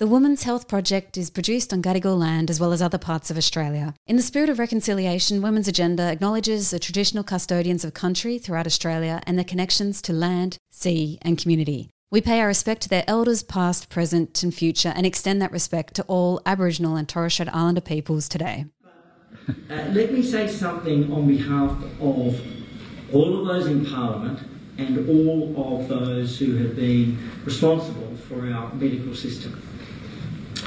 The Women's Health Project is produced on Gadigal land as well as other parts of Australia. In the spirit of reconciliation, Women's Agenda acknowledges the traditional custodians of country throughout Australia and their connections to land, sea, and community. We pay our respect to their elders, past, present, and future, and extend that respect to all Aboriginal and Torres Strait Islander peoples today. Uh, let me say something on behalf of all of those in Parliament and all of those who have been responsible for our medical system.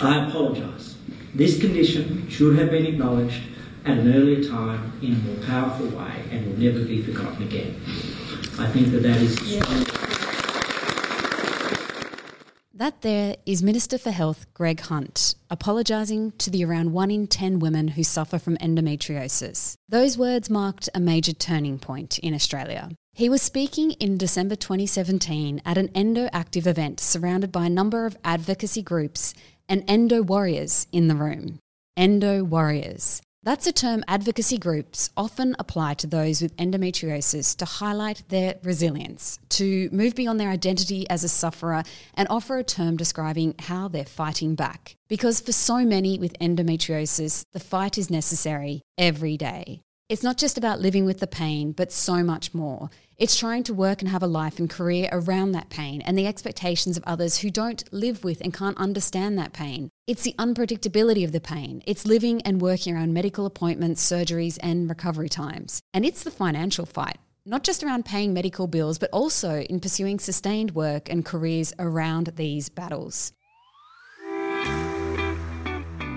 I apologise. This condition should have been acknowledged at an earlier time in a more powerful way and will never be forgotten again. I think that that is. That there is Minister for Health Greg Hunt apologising to the around 1 in 10 women who suffer from endometriosis. Those words marked a major turning point in Australia. He was speaking in December 2017 at an endo active event surrounded by a number of advocacy groups and endo warriors in the room. Endo warriors. That's a term advocacy groups often apply to those with endometriosis to highlight their resilience, to move beyond their identity as a sufferer, and offer a term describing how they're fighting back. Because for so many with endometriosis, the fight is necessary every day. It's not just about living with the pain, but so much more. It's trying to work and have a life and career around that pain and the expectations of others who don't live with and can't understand that pain. It's the unpredictability of the pain. It's living and working around medical appointments, surgeries, and recovery times. And it's the financial fight. Not just around paying medical bills, but also in pursuing sustained work and careers around these battles.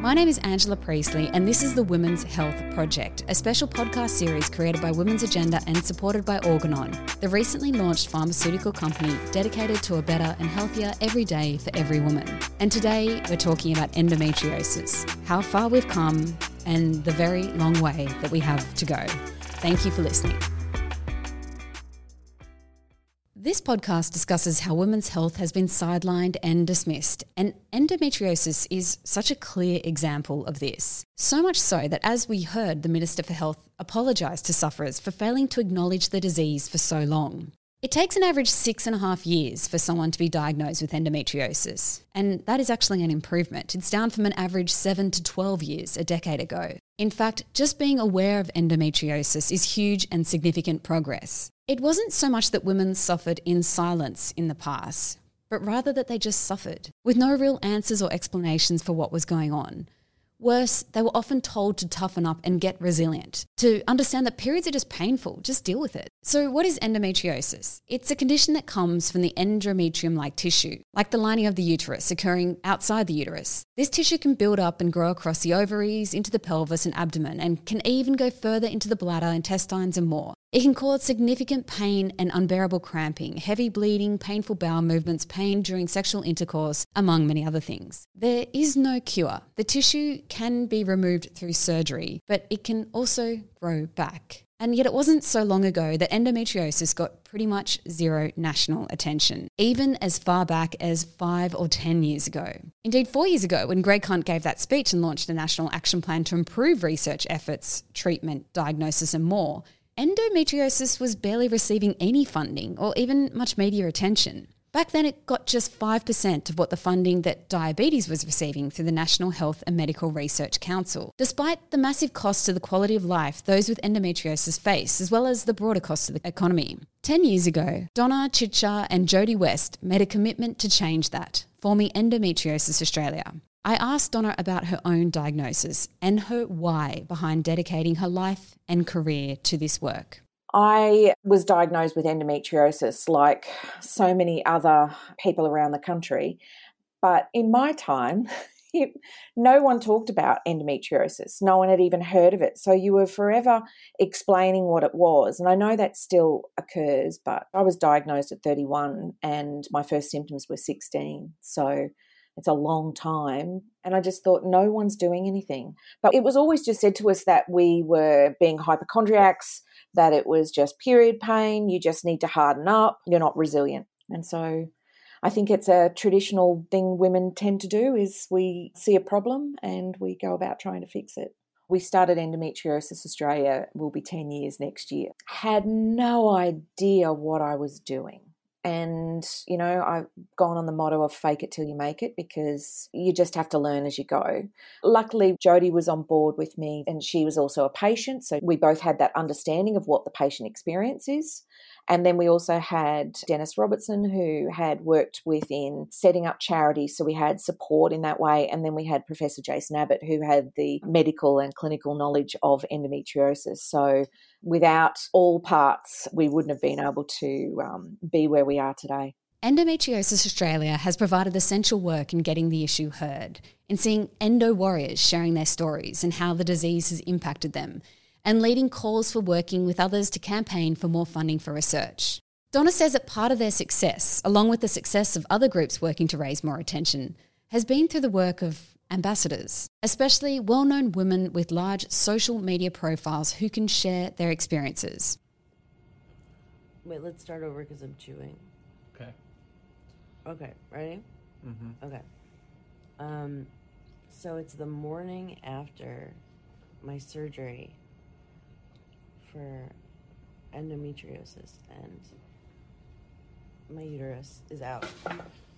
My name is Angela Priestley, and this is the Women's Health Project, a special podcast series created by Women's Agenda and supported by Organon, the recently launched pharmaceutical company dedicated to a better and healthier every day for every woman. And today we're talking about endometriosis, how far we've come, and the very long way that we have to go. Thank you for listening. This podcast discusses how women's health has been sidelined and dismissed, and endometriosis is such a clear example of this. So much so that, as we heard, the Minister for Health apologised to sufferers for failing to acknowledge the disease for so long. It takes an average six and a half years for someone to be diagnosed with endometriosis, and that is actually an improvement. It's down from an average seven to 12 years a decade ago. In fact, just being aware of endometriosis is huge and significant progress. It wasn't so much that women suffered in silence in the past, but rather that they just suffered, with no real answers or explanations for what was going on. Worse, they were often told to toughen up and get resilient, to understand that periods are just painful, just deal with it. So, what is endometriosis? It's a condition that comes from the endometrium like tissue, like the lining of the uterus, occurring outside the uterus. This tissue can build up and grow across the ovaries, into the pelvis and abdomen, and can even go further into the bladder, intestines, and more. It can cause significant pain and unbearable cramping, heavy bleeding, painful bowel movements, pain during sexual intercourse, among many other things. There is no cure. The tissue can be removed through surgery, but it can also grow back. And yet, it wasn't so long ago that endometriosis got pretty much zero national attention, even as far back as five or 10 years ago. Indeed, four years ago, when Greg Hunt gave that speech and launched a national action plan to improve research efforts, treatment, diagnosis, and more, endometriosis was barely receiving any funding or even much media attention. Back then, it got just 5% of what the funding that diabetes was receiving through the National Health and Medical Research Council, despite the massive cost to the quality of life those with endometriosis face, as well as the broader cost to the economy. Ten years ago, Donna Ciccia and Jody West made a commitment to change that, forming Endometriosis Australia. I asked Donna about her own diagnosis and her why behind dedicating her life and career to this work. I was diagnosed with endometriosis like so many other people around the country. But in my time, no one talked about endometriosis. No one had even heard of it. So you were forever explaining what it was. And I know that still occurs, but I was diagnosed at 31 and my first symptoms were 16. So it's a long time. And I just thought, no one's doing anything. But it was always just said to us that we were being hypochondriacs, that it was just period pain, you just need to harden up, you're not resilient. And so I think it's a traditional thing women tend to do is we see a problem and we go about trying to fix it. We started Endometriosis Australia, will be 10 years next year. Had no idea what I was doing And, you know, I've gone on the motto of fake it till you make it because you just have to learn as you go. Luckily, Jody was on board with me and she was also a patient. So we both had that understanding of what the patient experience is. And then we also had Dennis Robertson, who had worked within setting up charities. So we had support in that way. And then we had Professor Jason Abbott, who had the medical and clinical knowledge of endometriosis. So without all parts, we wouldn't have been able to um, be where we are today. Endometriosis Australia has provided essential work in getting the issue heard, in seeing endo warriors sharing their stories and how the disease has impacted them, and leading calls for working with others to campaign for more funding for research. Donna says that part of their success, along with the success of other groups working to raise more attention, has been through the work of ambassadors, especially well known women with large social media profiles who can share their experiences. Wait, let's start over because I'm chewing. Okay. Okay, ready? Mm-hmm. Okay. Um, so it's the morning after my surgery for endometriosis, and my uterus is out.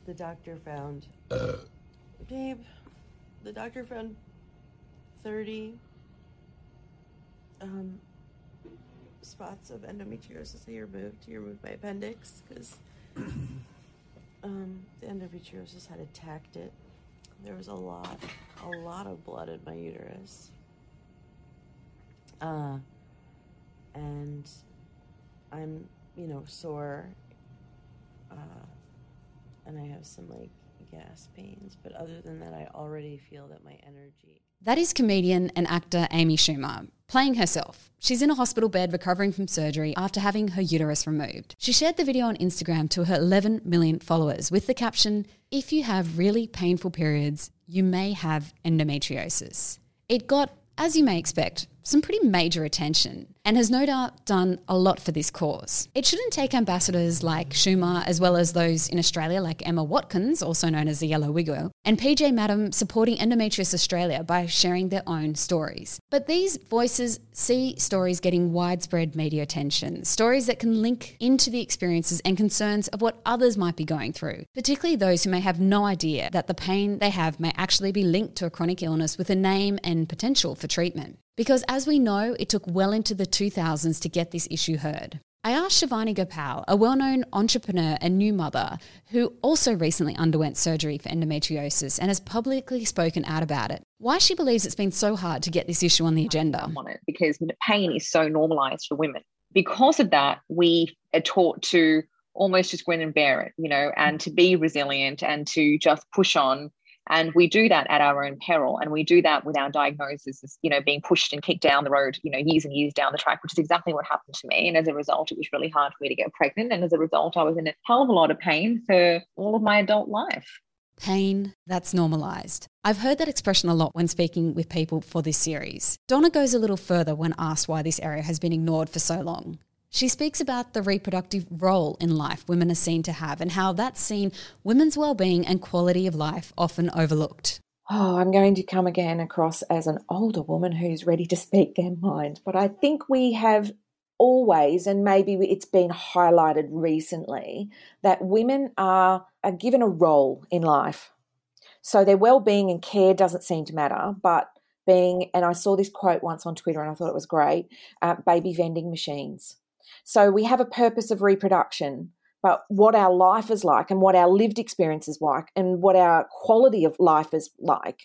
The doctor found, babe, the doctor found 30 um, spots of endometriosis he removed. He removed my appendix because um, the endometriosis had attacked it. There was a lot, a lot of blood in my uterus. Uh, and I'm, you know, sore. Uh, and I have some like gas pains, but other than that, I already feel that my energy. That is comedian and actor Amy Schumer, playing herself. She's in a hospital bed recovering from surgery after having her uterus removed. She shared the video on Instagram to her 11 million followers with the caption If you have really painful periods, you may have endometriosis. It got, as you may expect, some pretty major attention and has no doubt done a lot for this cause. It shouldn't take ambassadors like Schumer, as well as those in Australia like Emma Watkins, also known as the Yellow Wiggle, and PJ Madam supporting Endometriosis Australia by sharing their own stories. But these voices see stories getting widespread media attention, stories that can link into the experiences and concerns of what others might be going through, particularly those who may have no idea that the pain they have may actually be linked to a chronic illness with a name and potential for treatment. Because as we know, it took well into the 2000s to get this issue heard. I asked Shivani Gopal, a well known entrepreneur and new mother who also recently underwent surgery for endometriosis and has publicly spoken out about it, why she believes it's been so hard to get this issue on the agenda. On it because pain is so normalized for women. Because of that, we are taught to almost just grin and bear it, you know, and to be resilient and to just push on and we do that at our own peril. And we do that with our diagnosis, you know, being pushed and kicked down the road, you know, years and years down the track, which is exactly what happened to me. And as a result, it was really hard for me to get pregnant. And as a result, I was in a hell of a lot of pain for all of my adult life. Pain that's normalized. I've heard that expression a lot when speaking with people for this series. Donna goes a little further when asked why this area has been ignored for so long. She speaks about the reproductive role in life women are seen to have and how that's seen women's well-being and quality of life often overlooked. Oh, I'm going to come again across as an older woman who's ready to speak their mind, but I think we have always, and maybe it's been highlighted recently, that women are, are given a role in life. So their well-being and care doesn't seem to matter, but being, and I saw this quote once on Twitter and I thought it was great, uh, baby vending machines. So we have a purpose of reproduction, but what our life is like and what our lived experience is like and what our quality of life is like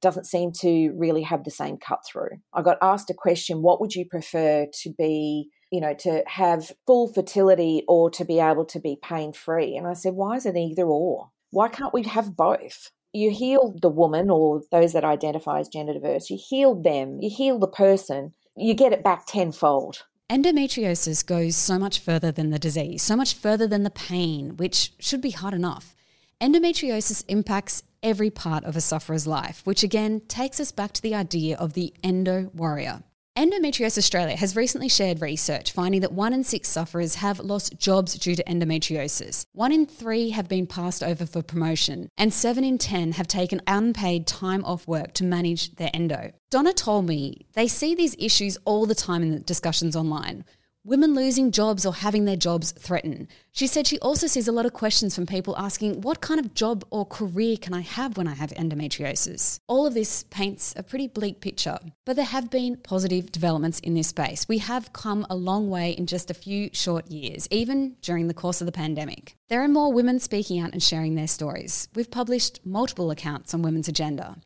doesn't seem to really have the same cut through. I got asked a question what would you prefer to be, you know, to have full fertility or to be able to be pain free? And I said, why is it either or? Why can't we have both? You heal the woman or those that identify as gender diverse, you heal them, you heal the person, you get it back tenfold. Endometriosis goes so much further than the disease, so much further than the pain, which should be hard enough. Endometriosis impacts every part of a sufferer's life, which again takes us back to the idea of the endo warrior. Endometriosis Australia has recently shared research finding that one in six sufferers have lost jobs due to endometriosis. One in three have been passed over for promotion, and seven in 10 have taken unpaid time off work to manage their endo. Donna told me they see these issues all the time in the discussions online. Women losing jobs or having their jobs threatened. She said she also sees a lot of questions from people asking, What kind of job or career can I have when I have endometriosis? All of this paints a pretty bleak picture, but there have been positive developments in this space. We have come a long way in just a few short years, even during the course of the pandemic. There are more women speaking out and sharing their stories. We've published multiple accounts on Women's Agenda.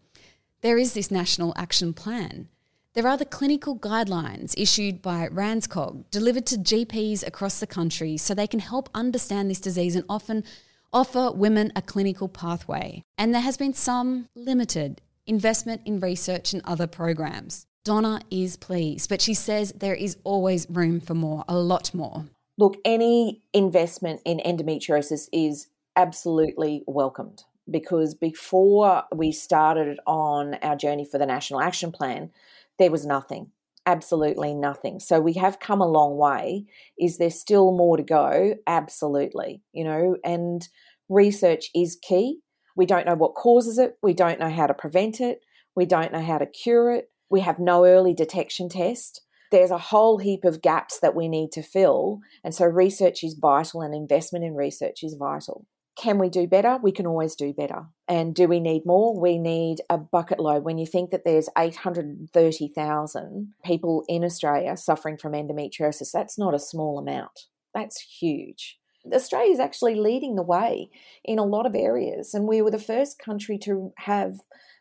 There is this national action plan. There are the clinical guidelines issued by RANZCOG, delivered to GPs across the country so they can help understand this disease and often offer women a clinical pathway. And there has been some limited investment in research and other programs. Donna is pleased, but she says there is always room for more, a lot more. Look, any investment in endometriosis is absolutely welcomed because before we started on our journey for the National Action Plan, there was nothing absolutely nothing. So we have come a long way. Is there still more to go? Absolutely you know and research is key. We don't know what causes it. We don't know how to prevent it. We don't know how to cure it. We have no early detection test. There's a whole heap of gaps that we need to fill and so research is vital and investment in research is vital can we do better? We can always do better. And do we need more? We need a bucket load. When you think that there's 830,000 people in Australia suffering from endometriosis, that's not a small amount. That's huge. Australia is actually leading the way in a lot of areas, and we were the first country to have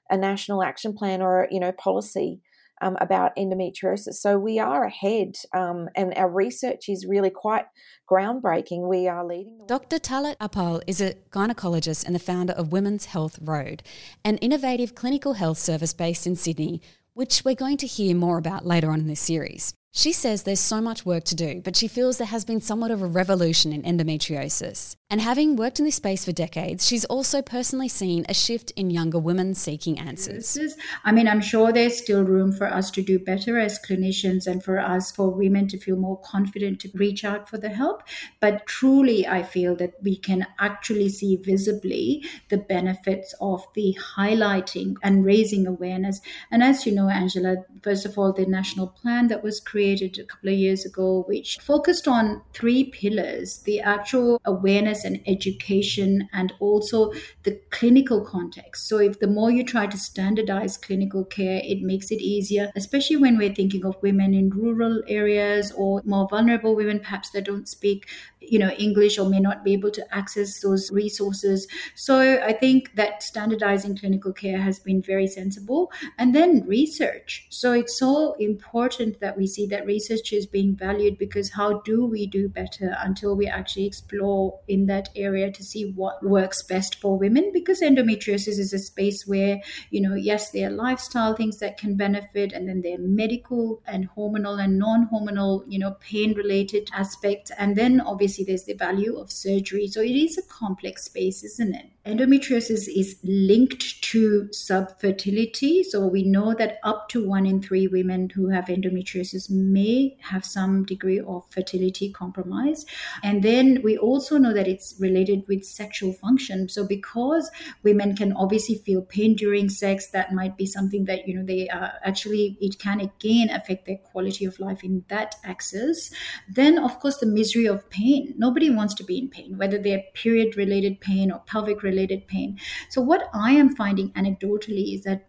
a national action plan or you know policy um, about endometriosis. So we are ahead, um, and our research is really quite groundbreaking. We are leading. Dr. Talat Uppal is a gynecologist and the founder of Women's Health Road, an innovative clinical health service based in Sydney, which we're going to hear more about later on in this series. She says there's so much work to do, but she feels there has been somewhat of a revolution in endometriosis. And having worked in this space for decades, she's also personally seen a shift in younger women seeking answers. I mean, I'm sure there's still room for us to do better as clinicians and for us, for women to feel more confident to reach out for the help. But truly, I feel that we can actually see visibly the benefits of the highlighting and raising awareness. And as you know, Angela, first of all, the national plan that was created a couple of years ago, which focused on three pillars the actual awareness and education and also the clinical context. So, if the more you try to standardize clinical care, it makes it easier, especially when we're thinking of women in rural areas or more vulnerable women, perhaps that don't speak you know english or may not be able to access those resources. So i think that standardizing clinical care has been very sensible. And then research. So it's so important that we see that research is being valued because how do we do better until we actually explore in that area to see what works best for women because endometriosis is a space where you know yes there are lifestyle things that can benefit and then there are medical and hormonal and non-hormonal you know pain related aspects and then obviously there's the value of surgery. So it is a complex space, isn't it? Endometriosis is linked to subfertility. So we know that up to one in three women who have endometriosis may have some degree of fertility compromise. And then we also know that it's related with sexual function. So because women can obviously feel pain during sex, that might be something that, you know, they actually, it can again affect their quality of life in that axis. Then, of course, the misery of pain pain. Nobody wants to be in pain, whether they're period related pain or pelvic related pain. So, what I am finding anecdotally is that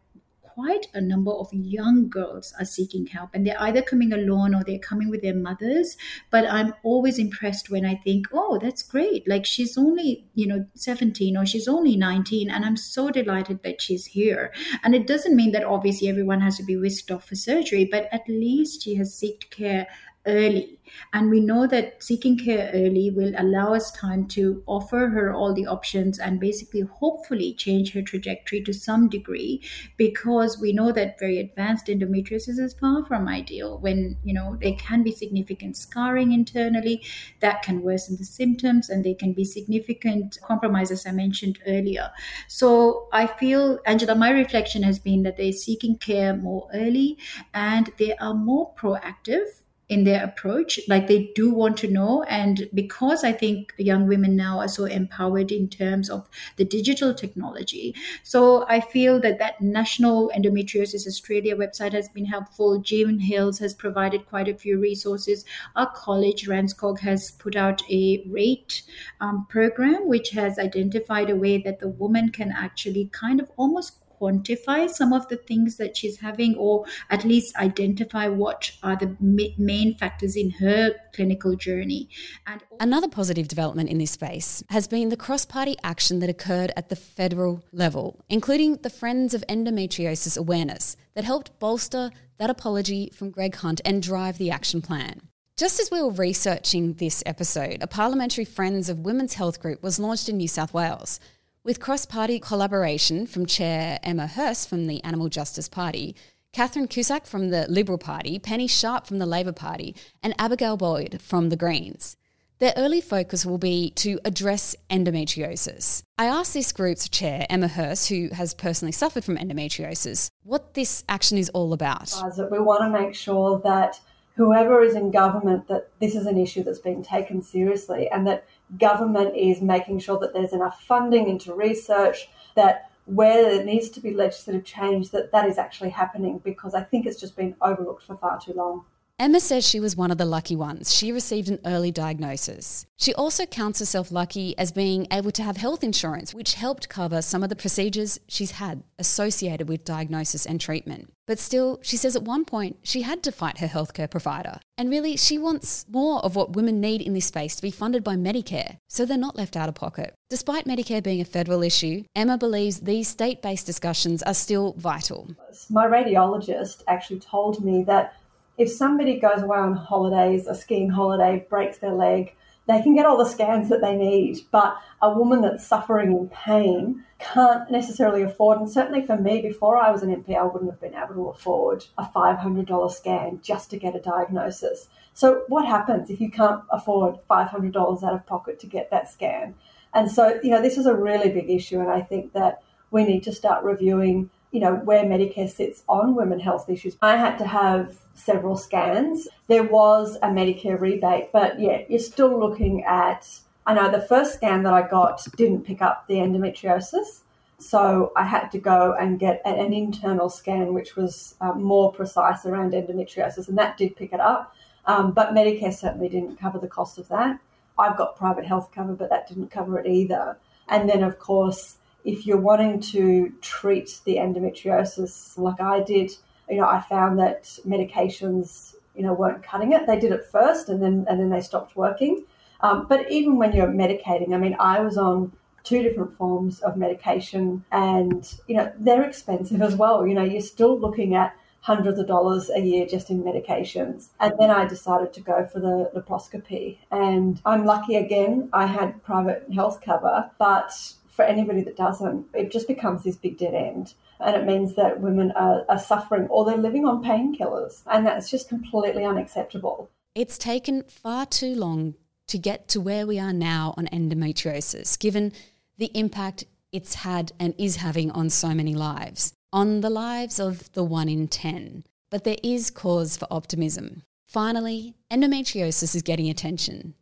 quite a number of young girls are seeking help and they're either coming alone or they're coming with their mothers. But i'm always impressed when i think oh that's great. Like she's only you know 17 or she's only 19 and i'm so delighted that she's here. And it doesn't mean that obviously everyone has to be whisked off for surgery but at least she has sought care early. And we know that seeking care early will allow us time to offer her all the options and basically hopefully change her trajectory to some degree because we know that very advanced endometriosis is far from ideal when, you know, there can be significant scarring internally that can worsen the symptoms and there can be significant compromise, as I mentioned earlier. So I feel, Angela, my reflection has been that they're seeking care more early and they are more proactive in their approach. Like they do want to know. And because I think young women now are so empowered in terms of the digital technology. So I feel that that National Endometriosis Australia website has been helpful. Jean Hailes has provided quite a few resources. Our college, RANZCOG, has put out a rate um, program, which has identified a way that the woman can actually kind of almost quantify some of the things that she's having or at least identify what are the main factors in her clinical journey. And another positive development in this space has been the cross-party action that occurred at the federal level, including the Friends of Endometriosis awareness that helped bolster that apology from Greg Hunt and drive the action plan. Just as we were researching this episode, a parliamentary Friends of Women's Health group was launched in New South Wales with cross party collaboration from Chair Emma Hurst from the Animal Justice Party, Catherine Cusack from the Liberal Party, Penny Sharp from the Labor Party, and Abigail Boyd from the Greens. Their early focus will be to address endometriosis. I asked this group's chair, Emma Hurst, who has personally suffered from endometriosis, what this action is all about. We want to make sure that whoever is in government that this is an issue that's being taken seriously and that government is making sure that there's enough funding into research that where there needs to be legislative change that that is actually happening because I think it's just been overlooked for far too long. Emma says she was one of the lucky ones. She received an early diagnosis. She also counts herself lucky as being able to have health insurance, which helped cover some of the procedures she's had associated with diagnosis and treatment. But still, she says at one point she had to fight her healthcare provider. And really, she wants more of what women need in this space to be funded by Medicare, so they're not left out of pocket. Despite Medicare being a federal issue, Emma believes these state based discussions are still vital. My radiologist actually told me that if somebody goes away on holidays, a skiing holiday, breaks their leg, they can get all the scans that they need. But a woman that's suffering in pain can't necessarily afford, and certainly for me, before I was an MP, I wouldn't have been able to afford a $500 scan just to get a diagnosis. So, what happens if you can't afford $500 out of pocket to get that scan? And so, you know, this is a really big issue, and I think that we need to start reviewing, you know, where Medicare sits on women health issues. I had to have several scans. There was a Medicare rebate, but yeah, you're still looking at. I know the first scan that I got didn't pick up the endometriosis, so I had to go and get an internal scan, which was uh, more precise around endometriosis, and that did pick it up. Um, but Medicare certainly didn't cover the cost of that. I've got private health cover, but that didn't cover it either. And then, of course, if you're wanting to treat the endometriosis like I did, you know, I found that medications, you know, weren't cutting it. They did it first, and then and then they stopped working. Um, but even when you're medicating, I mean, I was on two different forms of medication, and you know, they're expensive as well. You know, you're still looking at hundreds of dollars a year just in medications. And then I decided to go for the laparoscopy. And I'm lucky again, I had private health cover, but for anybody that doesn't, it just becomes this big dead end and it means that women are, are suffering or they're living on painkillers, and that's just completely unacceptable. It's taken far too long to get to where we are now on endometriosis, given the impact it's had and is having on so many lives, on the lives of the one in 10. But there is cause for optimism. Finally, endometriosis is getting attention.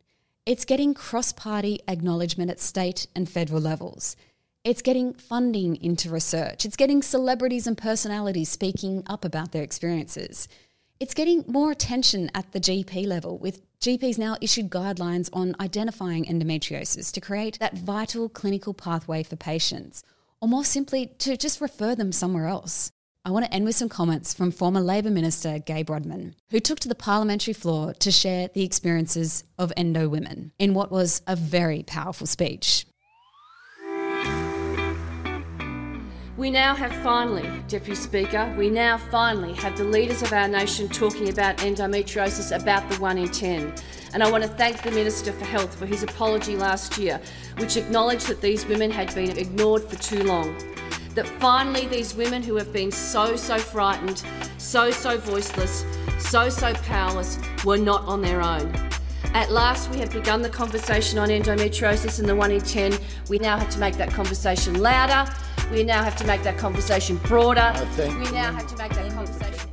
It's getting cross party acknowledgement at state and federal levels. It's getting funding into research. It's getting celebrities and personalities speaking up about their experiences. It's getting more attention at the GP level, with GPs now issued guidelines on identifying endometriosis to create that vital clinical pathway for patients, or more simply, to just refer them somewhere else. I want to end with some comments from former Labor Minister Gai Brodtmann, who took to the parliamentary floor to share the experiences of endo women in what was a very powerful speech. We now have finally, Deputy Speaker, we now finally have the leaders of our nation talking about endometriosis about the 1 in 10. And I want to thank the Minister for Health for his apology last year, which acknowledged that these women had been ignored for too long. That finally these women who have been so, so frightened, so, so voiceless, so, so powerless, were not on their own. At last, we have begun the conversation on endometriosis and the 1 in 10. We now have to make that conversation louder we now have to make that conversation broader. We now have to make that conversation.